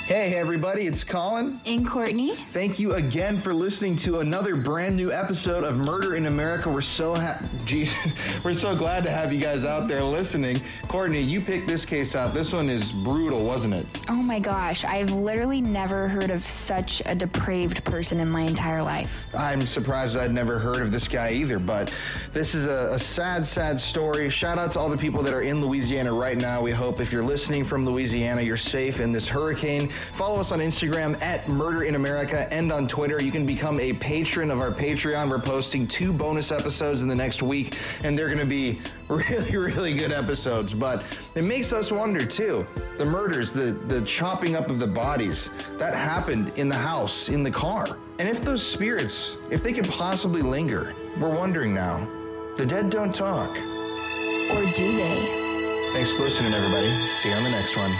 Hey, everybody, it's Colin. And Courtney. Thank you again for listening to another brand new episode of Murder in America. We're so ha- geez, <laughs> we're so glad to have you guys out there listening. Courtney, you picked this case out. This one is brutal, wasn't it? Oh my gosh, I've literally never heard of such a depraved person in my entire life. I'm surprised I'd never heard of this guy either, but this is a, a sad, sad story. Shout out to all the people that are in Louisiana right now. We hope if you're listening from Louisiana, you're safe in this hurricane. Follow us on Instagram at Murder in America and on Twitter. You can become a patron of our Patreon. We're posting two bonus episodes in the next week, and they're going to be <laughs> really, really good episodes. But it makes us wonder too the murders, the, the chopping up of the bodies that happened in the house, in the car. And if those spirits, if they could possibly linger, we're wondering now. The dead don't talk. Or do they? Thanks for listening, everybody. See you on the next one.